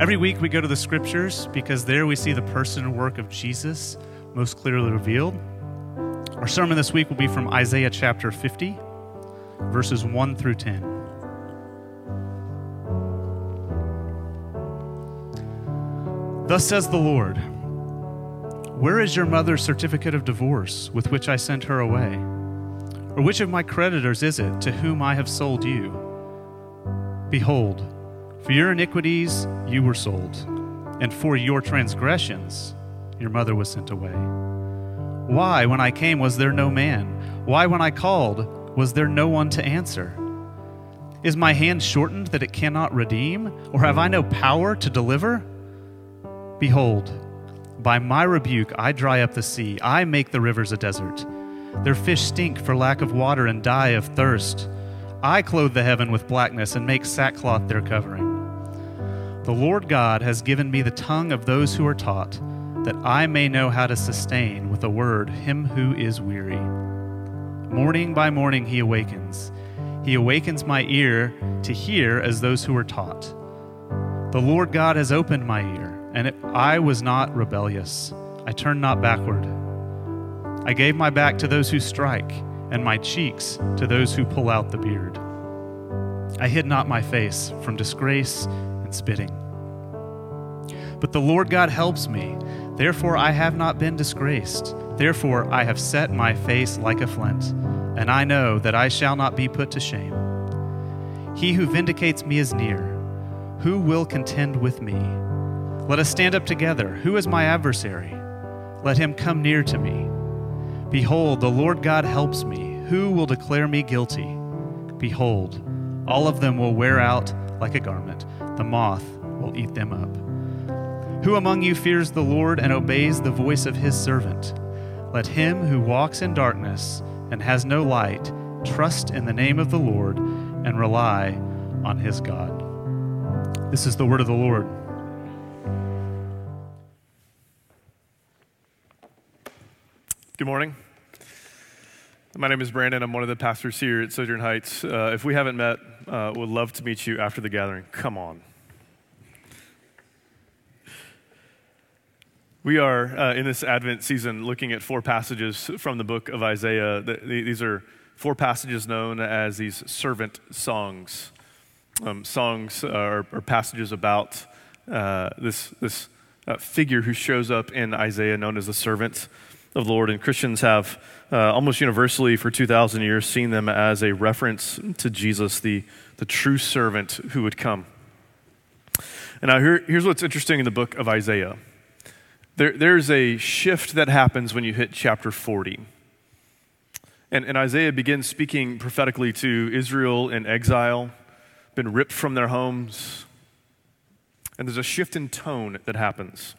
Every week we go to the scriptures because there we see the person and work of Jesus most clearly revealed. Our sermon this week will be from Isaiah chapter 50, verses 1 through 10. Thus says the Lord Where is your mother's certificate of divorce with which I sent her away? Or which of my creditors is it to whom I have sold you? Behold, for your iniquities you were sold, and for your transgressions your mother was sent away. Why, when I came, was there no man? Why, when I called, was there no one to answer? Is my hand shortened that it cannot redeem? Or have I no power to deliver? Behold, by my rebuke I dry up the sea, I make the rivers a desert. Their fish stink for lack of water and die of thirst. I clothe the heaven with blackness and make sackcloth their covering. The Lord God has given me the tongue of those who are taught, that I may know how to sustain with a word him who is weary. Morning by morning he awakens. He awakens my ear to hear as those who are taught. The Lord God has opened my ear, and I was not rebellious. I turned not backward. I gave my back to those who strike, and my cheeks to those who pull out the beard. I hid not my face from disgrace spitting. But the Lord God helps me. Therefore I have not been disgraced. Therefore I have set my face like a flint, and I know that I shall not be put to shame. He who vindicates me is near. Who will contend with me? Let us stand up together. Who is my adversary? Let him come near to me. Behold, the Lord God helps me. Who will declare me guilty? Behold, all of them will wear out like a garment, the moth will eat them up. Who among you fears the Lord and obeys the voice of his servant? Let him who walks in darkness and has no light trust in the name of the Lord and rely on his God. This is the word of the Lord. Good morning. My name is Brandon. I'm one of the pastors here at Sojourn Heights. Uh, if we haven't met, uh, would love to meet you after the gathering. Come on. We are uh, in this Advent season looking at four passages from the book of Isaiah. These are four passages known as these servant songs. Um, songs are, are, passages about uh, this, this uh, figure who shows up in Isaiah known as the servant of the Lord. And Christians have uh, almost universally for 2,000 years seen them as a reference to Jesus, the, the true servant who would come. And now, here, here's what's interesting in the book of Isaiah there, there's a shift that happens when you hit chapter 40. And, and Isaiah begins speaking prophetically to Israel in exile, been ripped from their homes. And there's a shift in tone that happens.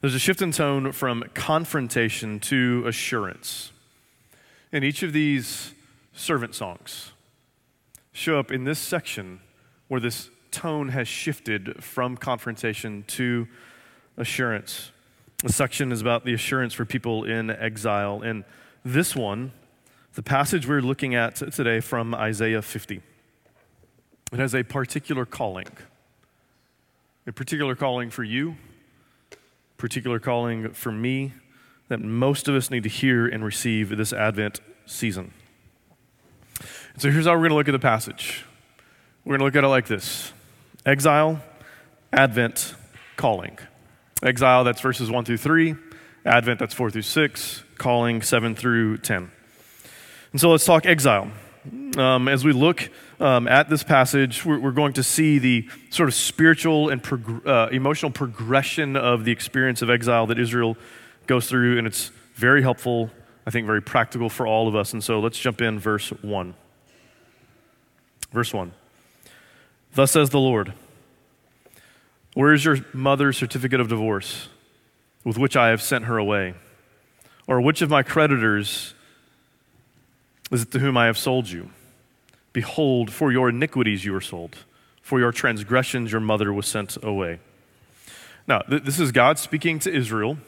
There's a shift in tone from confrontation to assurance. And each of these servant songs show up in this section where this tone has shifted from confrontation to assurance. The section is about the assurance for people in exile. And this one, the passage we're looking at today from Isaiah 50, it has a particular calling. A particular calling for you particular calling for me that most of us need to hear and receive this Advent season. So here's how we're going to look at the passage. We're going to look at it like this Exile, Advent, calling. Exile, that's verses 1 through 3. Advent, that's 4 through 6. Calling, 7 through 10. And so let's talk exile. Um, as we look um, at this passage, we're, we're, going to see the sort of spiritual and uh, emotional progression of the experience of exile that Israel goes through, and it's very helpful, I think, very practical for all of us. And so let's jump in, verse 1. Verse 1 Thus says the Lord, Where is your mother's certificate of divorce with which I have sent her away? Or which of my creditors is it to whom I have sold you? Behold, for your iniquities you were sold, for your transgressions your mother was sent away. Now, th- this is God speaking to Israel.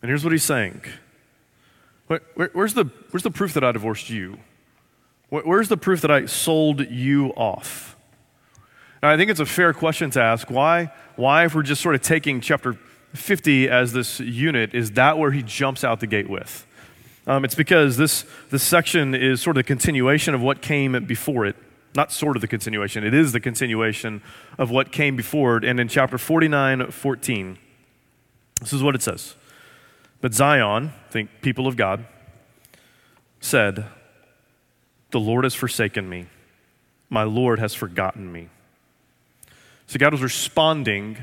And here's what he's saying where, where, where's, the, where's the proof that I divorced you? Where, where's the proof that I sold you off? And I think it's a fair question to ask why, why, if we're just sort of taking chapter 50 as this unit, is that where he jumps out the gate with? Um, it's because this, this section is sort of the continuation of what came before it. Not sort of the continuation, it is the continuation of what came before it. And in chapter 49, 14, this is what it says. But Zion, think people of God, said, The Lord has forsaken me. My Lord has forgotten me. So God was responding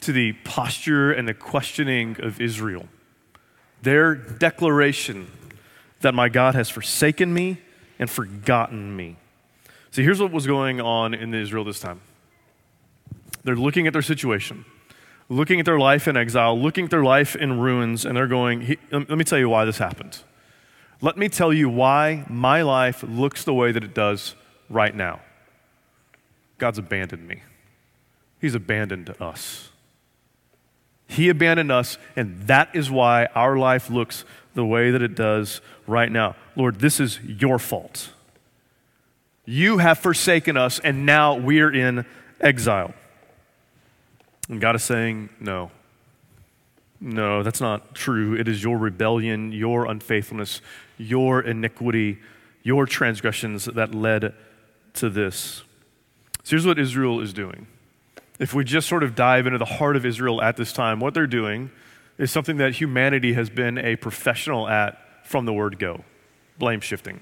to the posture and the questioning of Israel. Their declaration that my God has forsaken me and forgotten me. See, here's what was going on in Israel this time. They're looking at their situation, looking at their life in exile, looking at their life in ruins, and they're going, let me tell you why this happened. Let me tell you why my life looks the way that it does right now. God's abandoned me. He's abandoned us. He abandoned us, and that is why our life looks the way that it does right now. Lord, this is your fault. You have forsaken us, and now we're in exile. And God is saying, No. No, that's not true. It is your rebellion, your unfaithfulness, your iniquity, your transgressions that led to this. So here's what Israel is doing. If we just sort of dive into the heart of Israel at this time, what they're doing is something that humanity has been a professional at from the word go blame shifting.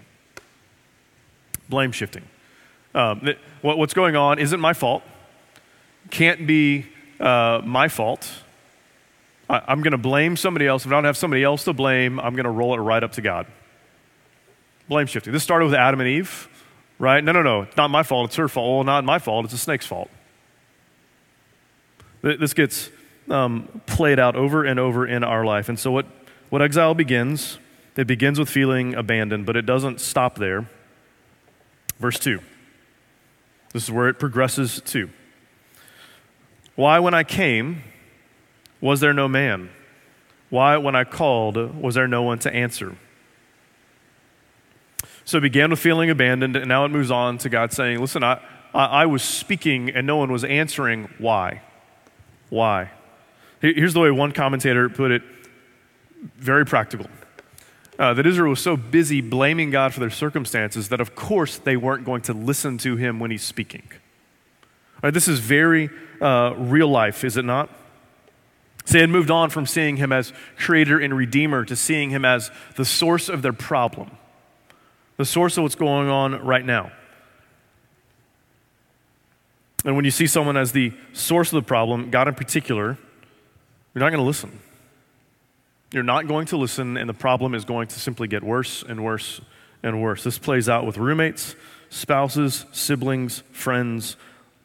Blame shifting. Um, what, what's going on isn't my fault, can't be uh, my fault. I, I'm going to blame somebody else. If I don't have somebody else to blame, I'm going to roll it right up to God. Blame shifting. This started with Adam and Eve, right? No, no, no. It's not my fault. It's her fault. Well, not my fault. It's a snake's fault. This gets um, played out over and over in our life. And so, what, what exile begins, it begins with feeling abandoned, but it doesn't stop there. Verse 2. This is where it progresses to. Why, when I came, was there no man? Why, when I called, was there no one to answer? So it began with feeling abandoned, and now it moves on to God saying, Listen, I, I, I was speaking and no one was answering. Why? Why? Here's the way one commentator put it very practical. Uh, that Israel was so busy blaming God for their circumstances that, of course, they weren't going to listen to him when he's speaking. This is very uh, real life, is it not? They had moved on from seeing him as creator and redeemer to seeing him as the source of their problem, the source of what's going on right now. And when you see someone as the source of the problem, God in particular, you're not going to listen. You're not going to listen, and the problem is going to simply get worse and worse and worse. This plays out with roommates, spouses, siblings, friends,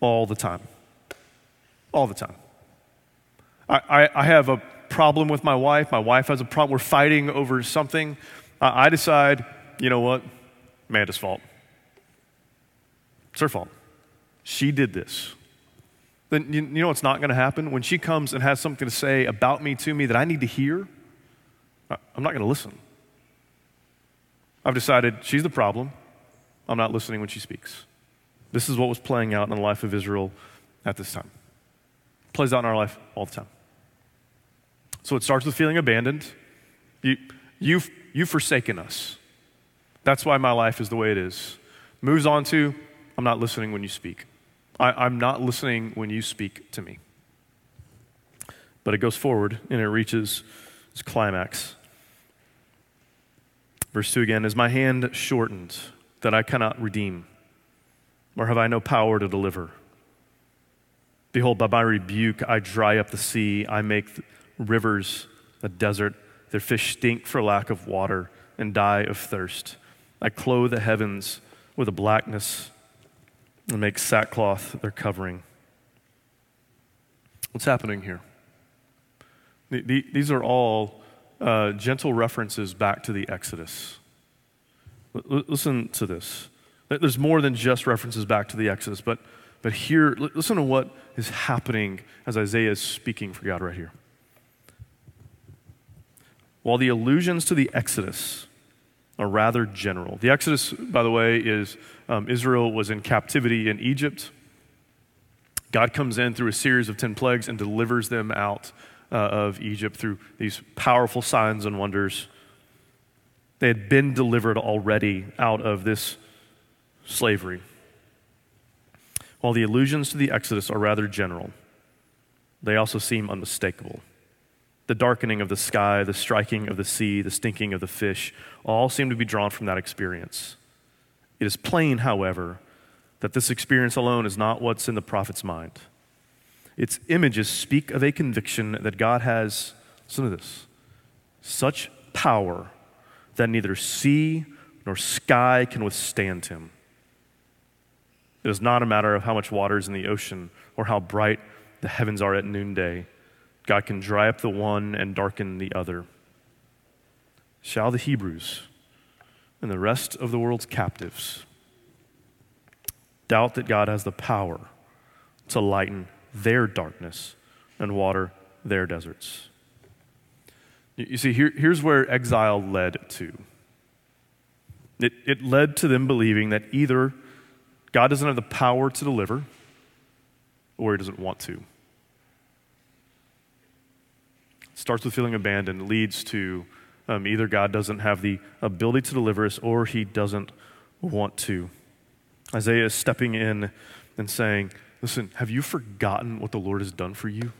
all the time. All the time. I, I, I have a problem with my wife. My wife has a problem. We're fighting over something. Uh, I decide, you know what? Amanda's fault. It's her fault. She did this then you, you know what's not going to happen? When she comes and has something to say about me to me that I need to hear, I'm not going to listen. I've decided she's the problem. I'm not listening when she speaks. This is what was playing out in the life of Israel at this time. It plays out in our life all the time. So it starts with feeling abandoned. You, you've, you've forsaken us. That's why my life is the way it is. Moves on to, I'm not listening when you speak. I, am not listening when you speak to me. But it goes forward and it reaches its climax. Verse 2 again Is my hand shortened that I cannot redeem? Or have I no power to deliver? Behold, by my rebuke I dry up the sea, I make rivers a desert. Their fish stink for lack of water and die of thirst. I clothe the heavens with a blackness and make sackcloth their covering. What's happening here? These are all uh, gentle references back to the Exodus. L- listen to this. There's more than just references back to the Exodus, but, but here, listen to what is happening as Isaiah is speaking for God right here. While the allusions to the Exodus are rather general. The Exodus, by the way, is um, Israel was in captivity in Egypt. God comes in through a series of 10 plagues and delivers them out uh, of Egypt through these powerful signs and wonders. They had been delivered already out of this slavery. While the allusions to the Exodus are rather general, they also seem unmistakable. The darkening of the sky, the striking of the sea, the stinking of the fish, all seem to be drawn from that experience. It is plain, however, that this experience alone is not what's in the prophet's mind. Its images speak of a conviction that God has, listen to this, such power that neither sea nor sky can withstand him. It is not a matter of how much water is in the ocean or how bright the heavens are at noonday. God can dry up the one and darken the other. Shall the Hebrews and the rest of the world's captives doubt that God has the power to lighten their darkness and water their deserts? You see, here, here's where exile led to. It, it led to them believing that either God doesn't have the power to deliver or he doesn't want to. It starts with feeling abandoned, leads to um, either God doesn't have the ability to deliver us or he doesn't want to. Isaiah is stepping in and saying, Listen, have you forgotten what the Lord has done for you?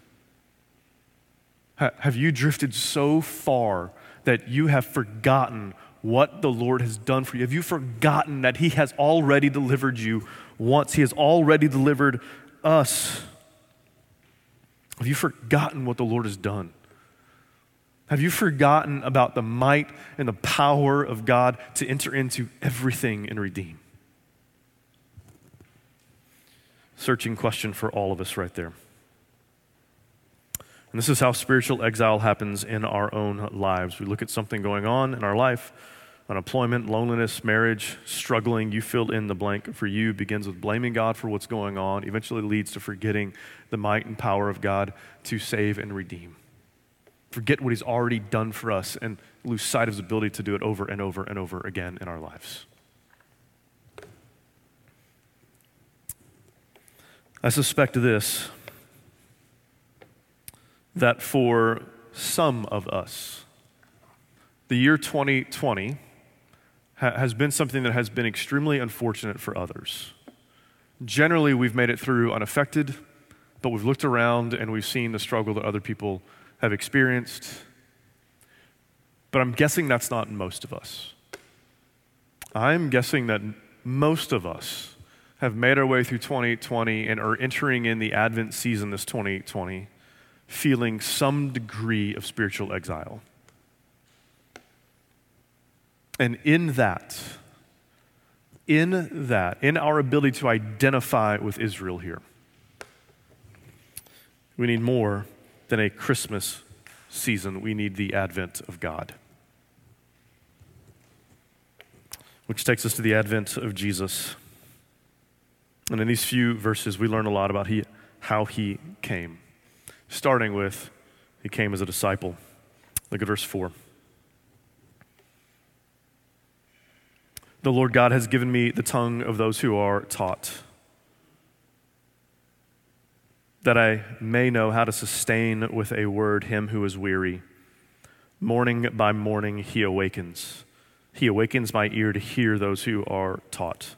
Ha- have you drifted so far that you have forgotten what the Lord has done for you? Have you forgotten that He has already delivered you once? He has already delivered us. Have you forgotten what the Lord has done? Have you forgotten about the might and the power of God to enter into everything and redeem? Searching question for all of us right there. And this is how spiritual exile happens in our own lives. We look at something going on in our life unemployment, loneliness, marriage, struggling. You fill in the blank for you begins with blaming God for what's going on, eventually leads to forgetting the might and power of God to save and redeem forget what He's already done for us and lose sight of His ability to do it over and over and over again in our lives. I suspect this that for some of us, the year 2020 ha- has been something that has been extremely unfortunate for others. Generally, we've made it through unaffected, but we've looked around and we've seen the struggle that other people have experienced. But I'm guessing that's not most of us. I'm guessing that most of us have made our way through 2020 and are entering in the Advent season this 2020 feeling some degree of spiritual exile. And in that, in that, in our ability to identify with Israel here, we need more than a Christmas season, we need the advent of God. Which takes us to the advent of Jesus. And in these few verses, we learn a lot about he, how he came. Starting with, he came as a disciple. Look at verse 4. The Lord God has given me the tongue of those who are taught that I may know how to sustain with a word him who is weary. Morning by morning he awakens. He awakens my ear to hear those who are taught.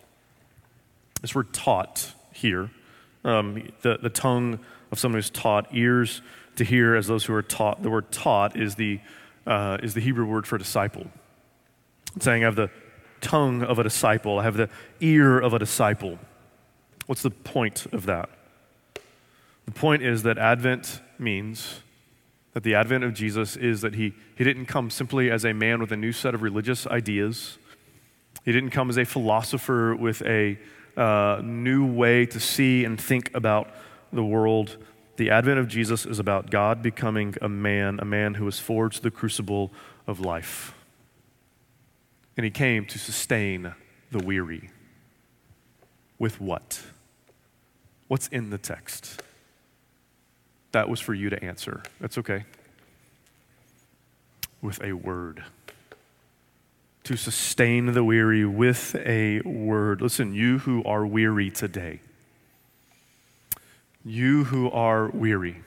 This word taught here, um, the, the tongue of someone who's taught, ears to hear as those who are taught. The word taught is the, uh, is the Hebrew word for disciple. It's saying I have the tongue of a disciple, I have the ear of a disciple. What's the point of that? The point is that Advent means that the advent of Jesus is that he, he didn't come simply as a man with a new set of religious ideas. He didn't come as a philosopher with a uh, new way to see and think about the world. The advent of Jesus is about God becoming a man, a man who was forged the crucible of life. And he came to sustain the weary. With what? What's in the text? That was for you to answer. That's okay. With a word. To sustain the weary with a word. Listen, you who are weary today, you who are weary.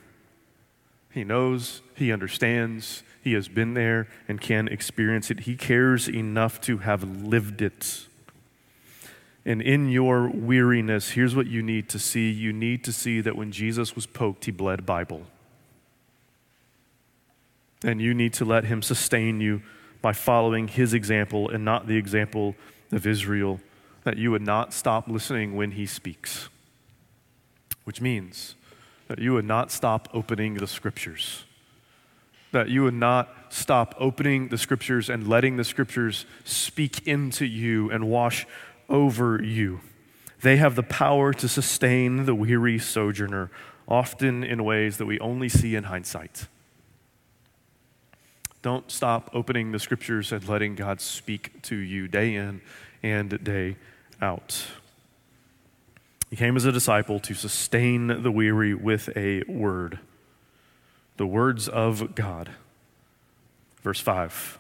He knows, He understands, He has been there and can experience it. He cares enough to have lived it. And in your weariness, here's what you need to see you need to see that when Jesus was poked, He bled Bible. And you need to let Him sustain you by following His example and not the example of Israel, that you would not stop listening when He speaks which means that you would not stop opening the scriptures. That you would not stop opening the scriptures and letting the scriptures speak into you and wash over you. They have the power to sustain the weary sojourner, often in ways that we only see in hindsight. Don't stop opening the scriptures and letting God speak to you day in and day out. He came as a disciple to sustain the weary with a word the words of God. Verse 5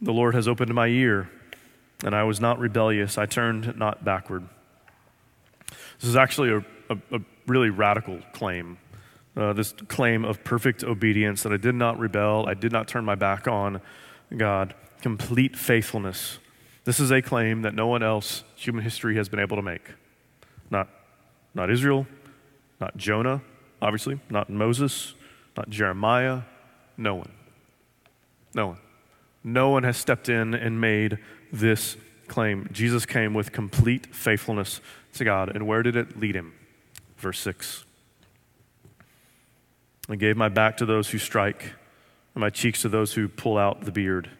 The Lord has opened my ear, and I was not rebellious. I turned not backward. This is actually a, a, a really radical claim. Uh, this claim of perfect obedience that I did not rebel, I did not turn my back on God, complete faithfulness. This is a claim that no one else, human history, has been able to make. Not, not Israel, not Jonah, obviously, not Moses, not Jeremiah, no one. No one. No one has stepped in and made this claim. Jesus came with complete faithfulness to God. And where did it lead him? Verse 6. I gave my back to those who strike, and my cheeks to those who pull out the beard.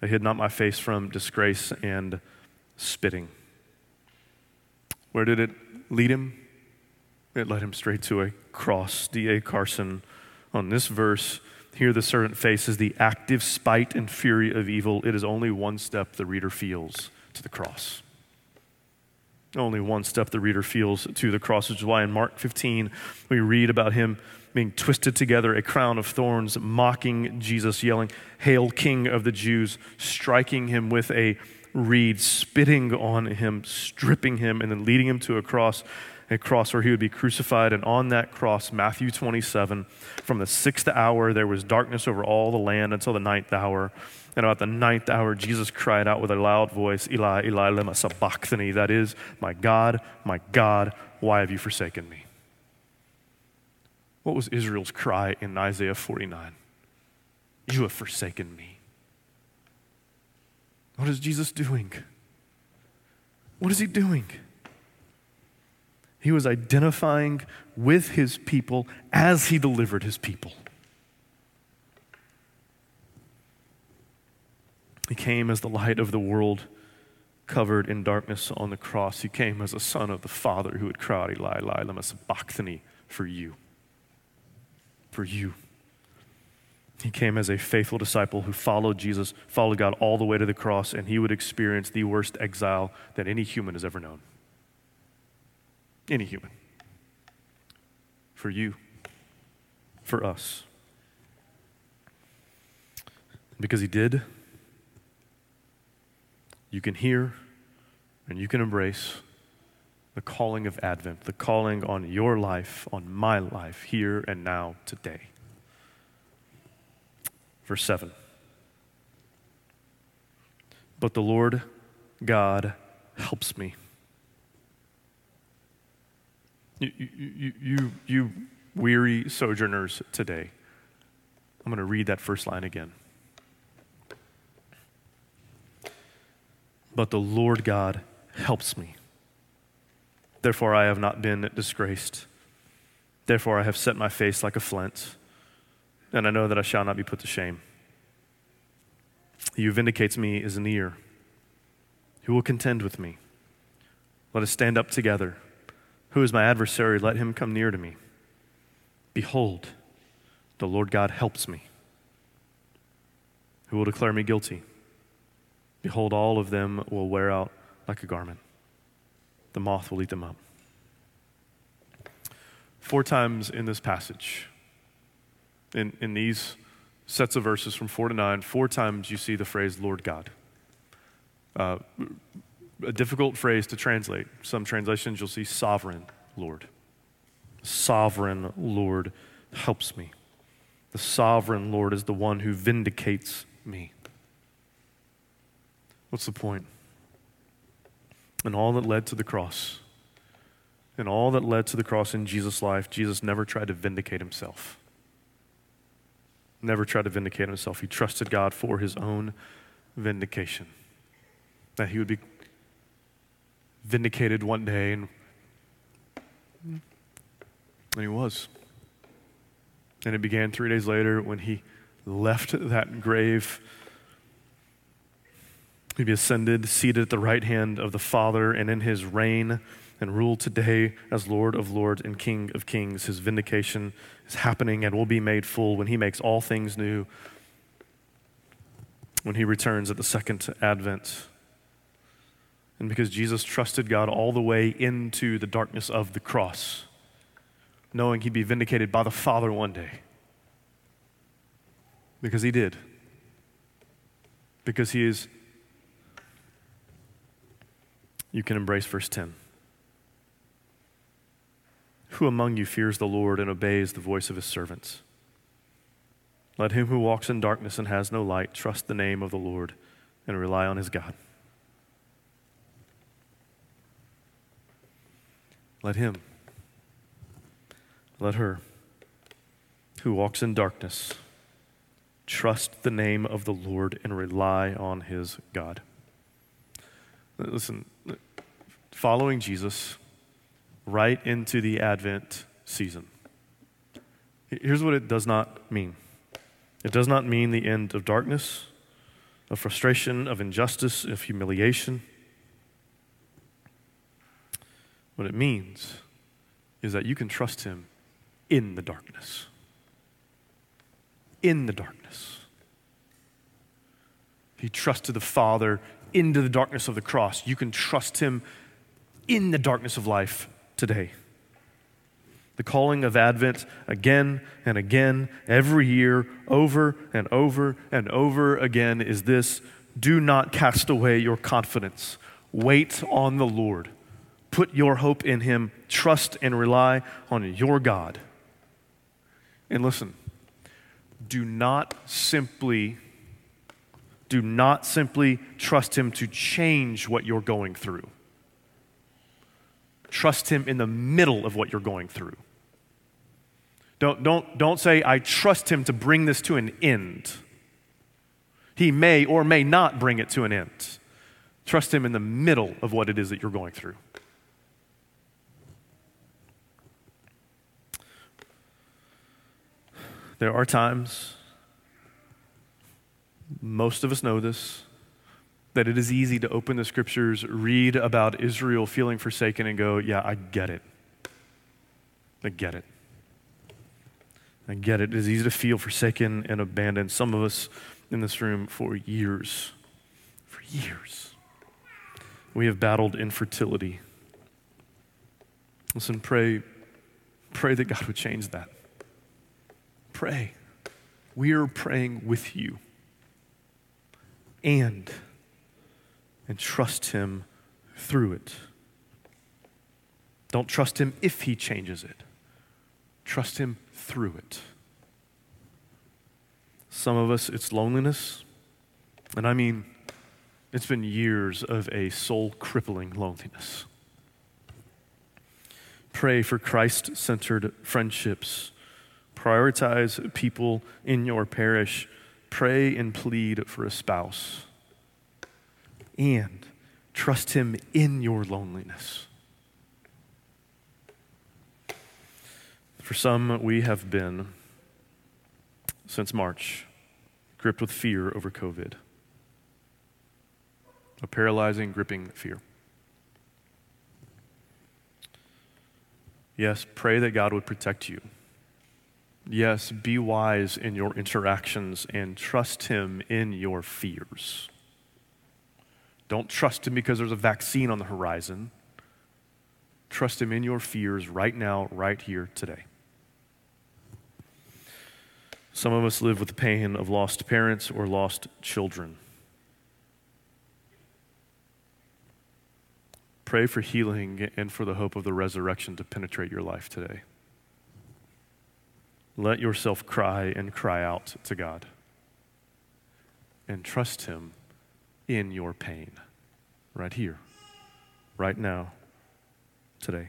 I hid not my face from disgrace and spitting. Where did it lead him? It led him straight to a cross. D.A. Carson, on this verse, here the servant faces the active spite and fury of evil. It is only one step the reader feels to the cross. Only one step the reader feels to the cross, which is why in Mark 15 we read about him being twisted together, a crown of thorns, mocking Jesus, yelling, Hail, King of the Jews, striking him with a reed, spitting on him, stripping him, and then leading him to a cross, a cross where he would be crucified. And on that cross, Matthew 27, from the sixth hour, there was darkness over all the land until the ninth hour. And about the ninth hour, Jesus cried out with a loud voice, Eli, Eli, lema sabachthani. That is, my God, my God, why have you forsaken me? What was Israel's cry in Isaiah 49? You have forsaken me. What is Jesus doing? What is he doing? He was identifying with his people as he delivered his people. He came as the light of the world covered in darkness on the cross. He came as a son of the Father who would cry, Eli, Eli, lama sabachthani, for you. For you. He came as a faithful disciple who followed Jesus, followed God all the way to the cross, and he would experience the worst exile that any human has ever known. Any human. For you, for us. Because he did, you can hear and you can embrace the calling of Advent, the calling on your life, on my life, here and now, today. Verse 7. But the Lord God helps me. You, you, you, weary sojourners today. I'm going to read that first line again. But the Lord God helps me. Therefore, I have not been disgraced. Therefore, I have set my face like a flint and I know that I shall not be put to shame. He who vindicates me is near. Who will contend with me? Let us stand up together. Who is my adversary? Let him come near to me. Behold, the Lord God helps me. Who will declare me guilty? Behold, all of them will wear out like a garment. The moth will eat them up. Four times in this passage, in, in these sets of verses from 4 to 9, four times you see the phrase Lord God. Uh, a difficult phrase to translate. Some translations you'll see sovereign Lord. sovereign Lord helps me. The sovereign Lord is the one who vindicates me. What's the point? And all that led to the cross, and all that led to the cross in Jesus' life, Jesus never tried to vindicate himself. Never tried to vindicate himself. He trusted God for his own vindication. That he would be vindicated one day, and, and he was. And it began three days later when he left that grave. He ascended, seated at the right hand of the Father, and in his reign and rule today as Lord of Lords and King of Kings. His vindication is happening and will be made full when he makes all things new, when he returns at the second advent. And because Jesus trusted God all the way into the darkness of the cross knowing he'd be vindicated by the Father one day. Because he did. Because he is. You can embrace verse 10. Who among you fears the Lord and obeys the voice of his servants? Let him who walks in darkness and has no light trust the name of the Lord and rely on his God. Let him let her, who walks in darkness, trust the name of the Lord and rely on his God. Listen, following Jesus right into the Advent season. Here's what it does not mean it does not mean the end of darkness, of frustration, of injustice, of humiliation. What it means is that you can trust him in the darkness. In the darkness. He trusted the Father into the darkness of the cross. You can trust Him in the darkness of life today. The calling of Advent again and again, every year, over and over and over again, is this do not cast away your confidence. Wait on the Lord. Put your hope in Him. Trust and rely on your God. And listen, do not simply do not simply trust him to change what you're going through. Trust him in the middle of what you're going through. Don't, don't, don't say, I trust him to bring this to an end. He may or may not bring it to an end. Trust him in the middle of what it is that you're going through. There are times, most of us know this, that it is easy to open the scriptures, read about Israel feeling forsaken, and go, Yeah, I get it. I get it. I get it. It is easy to feel forsaken and abandoned. Some of us in this room for years, for years, we have battled infertility. Listen, pray, pray that God would change that pray. We are praying with you. And and trust him through it. Don't trust him if he changes it. Trust him through it. Some of us, it's loneliness. And I mean, it's been years of a soul crippling loneliness. Pray for Christ centered friendships Prioritize people in your parish. Pray and plead for a spouse. And trust Him in your loneliness. For some, we have been, since March, gripped with fear over COVID. A paralyzing, gripping fear. Yes, pray that God would protect you. Yes, be wise in your interactions and trust Him in your fears. Don't trust Him because there's a vaccine on the horizon. Trust Him in your fears right now, right here, today. Some of us live with the pain of lost parents or lost children. Pray for healing and for the hope of the resurrection to penetrate your life today. Let yourself cry and cry out to God and trust Him in your pain right here, right now, today.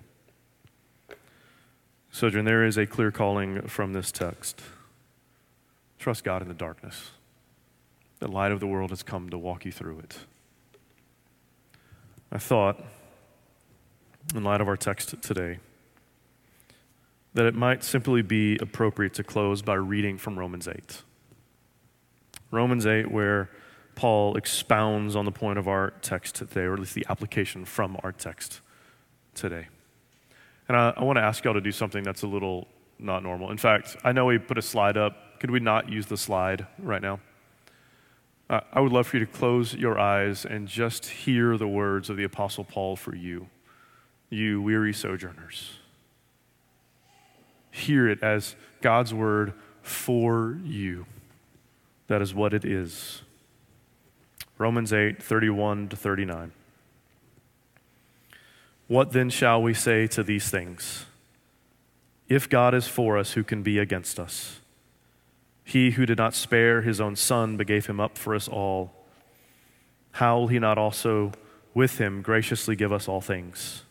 Sojourn, there is a clear calling from this text. Trust God in the darkness. The light of the world has come to walk you through it. I thought, in light of our text today, that it might simply be appropriate to close by reading from Romans 8. Romans 8, where Paul expounds on the point of our text today, or at least the application from our text today. And I, I want to ask y'all to do something that's a little not normal. In fact, I know we put a slide up. Could we not use the slide right now? Uh, I would love for you to close your eyes and just hear the words of the Apostle Paul for you, you weary sojourners. Hear it as God's word for you. That is what it is. Romans 8, 31 to 39. What then shall we say to these things? If God is for us, who can be against us? He who did not spare his own son, but gave him up for us all, how will he not also with him graciously give us all things?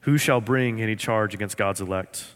Who shall bring any charge against God's elect?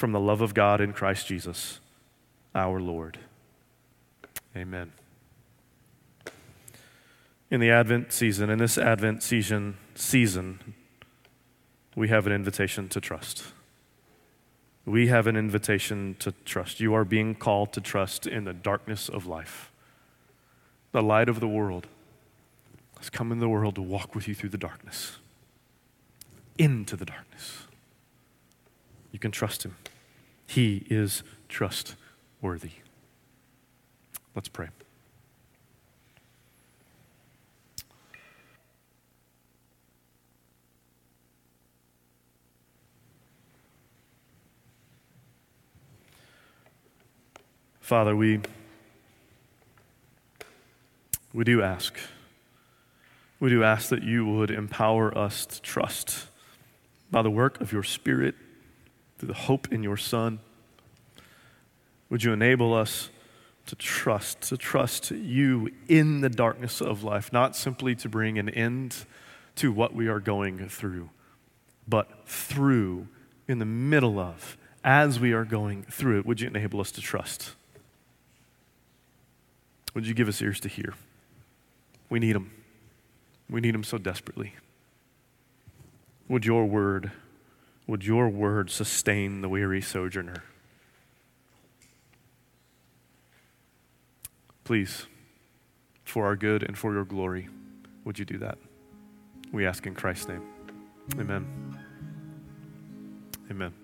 from the love of God in Christ Jesus, our Lord. Amen in the Advent season, in this Advent season, season, we have an invitation to trust. We have an invitation to trust. You are being called to trust in the darkness of life. The light of the world has come in the world to walk with you through the darkness, into the darkness. You can trust him. He is trustworthy. Let's pray. Father, we, we do ask. We do ask that you would empower us to trust by the work of your Spirit, through the hope in your Son. Would you enable us to trust, to trust you in the darkness of life, not simply to bring an end to what we are going through, but through, in the middle of, as we are going through it, would you enable us to trust? Would you give us ears to hear? We need them. We need them so desperately. Would your word, would your word sustain the weary sojourner? Please, for our good and for your glory, would you do that? We ask in Christ's name. Amen. Amen.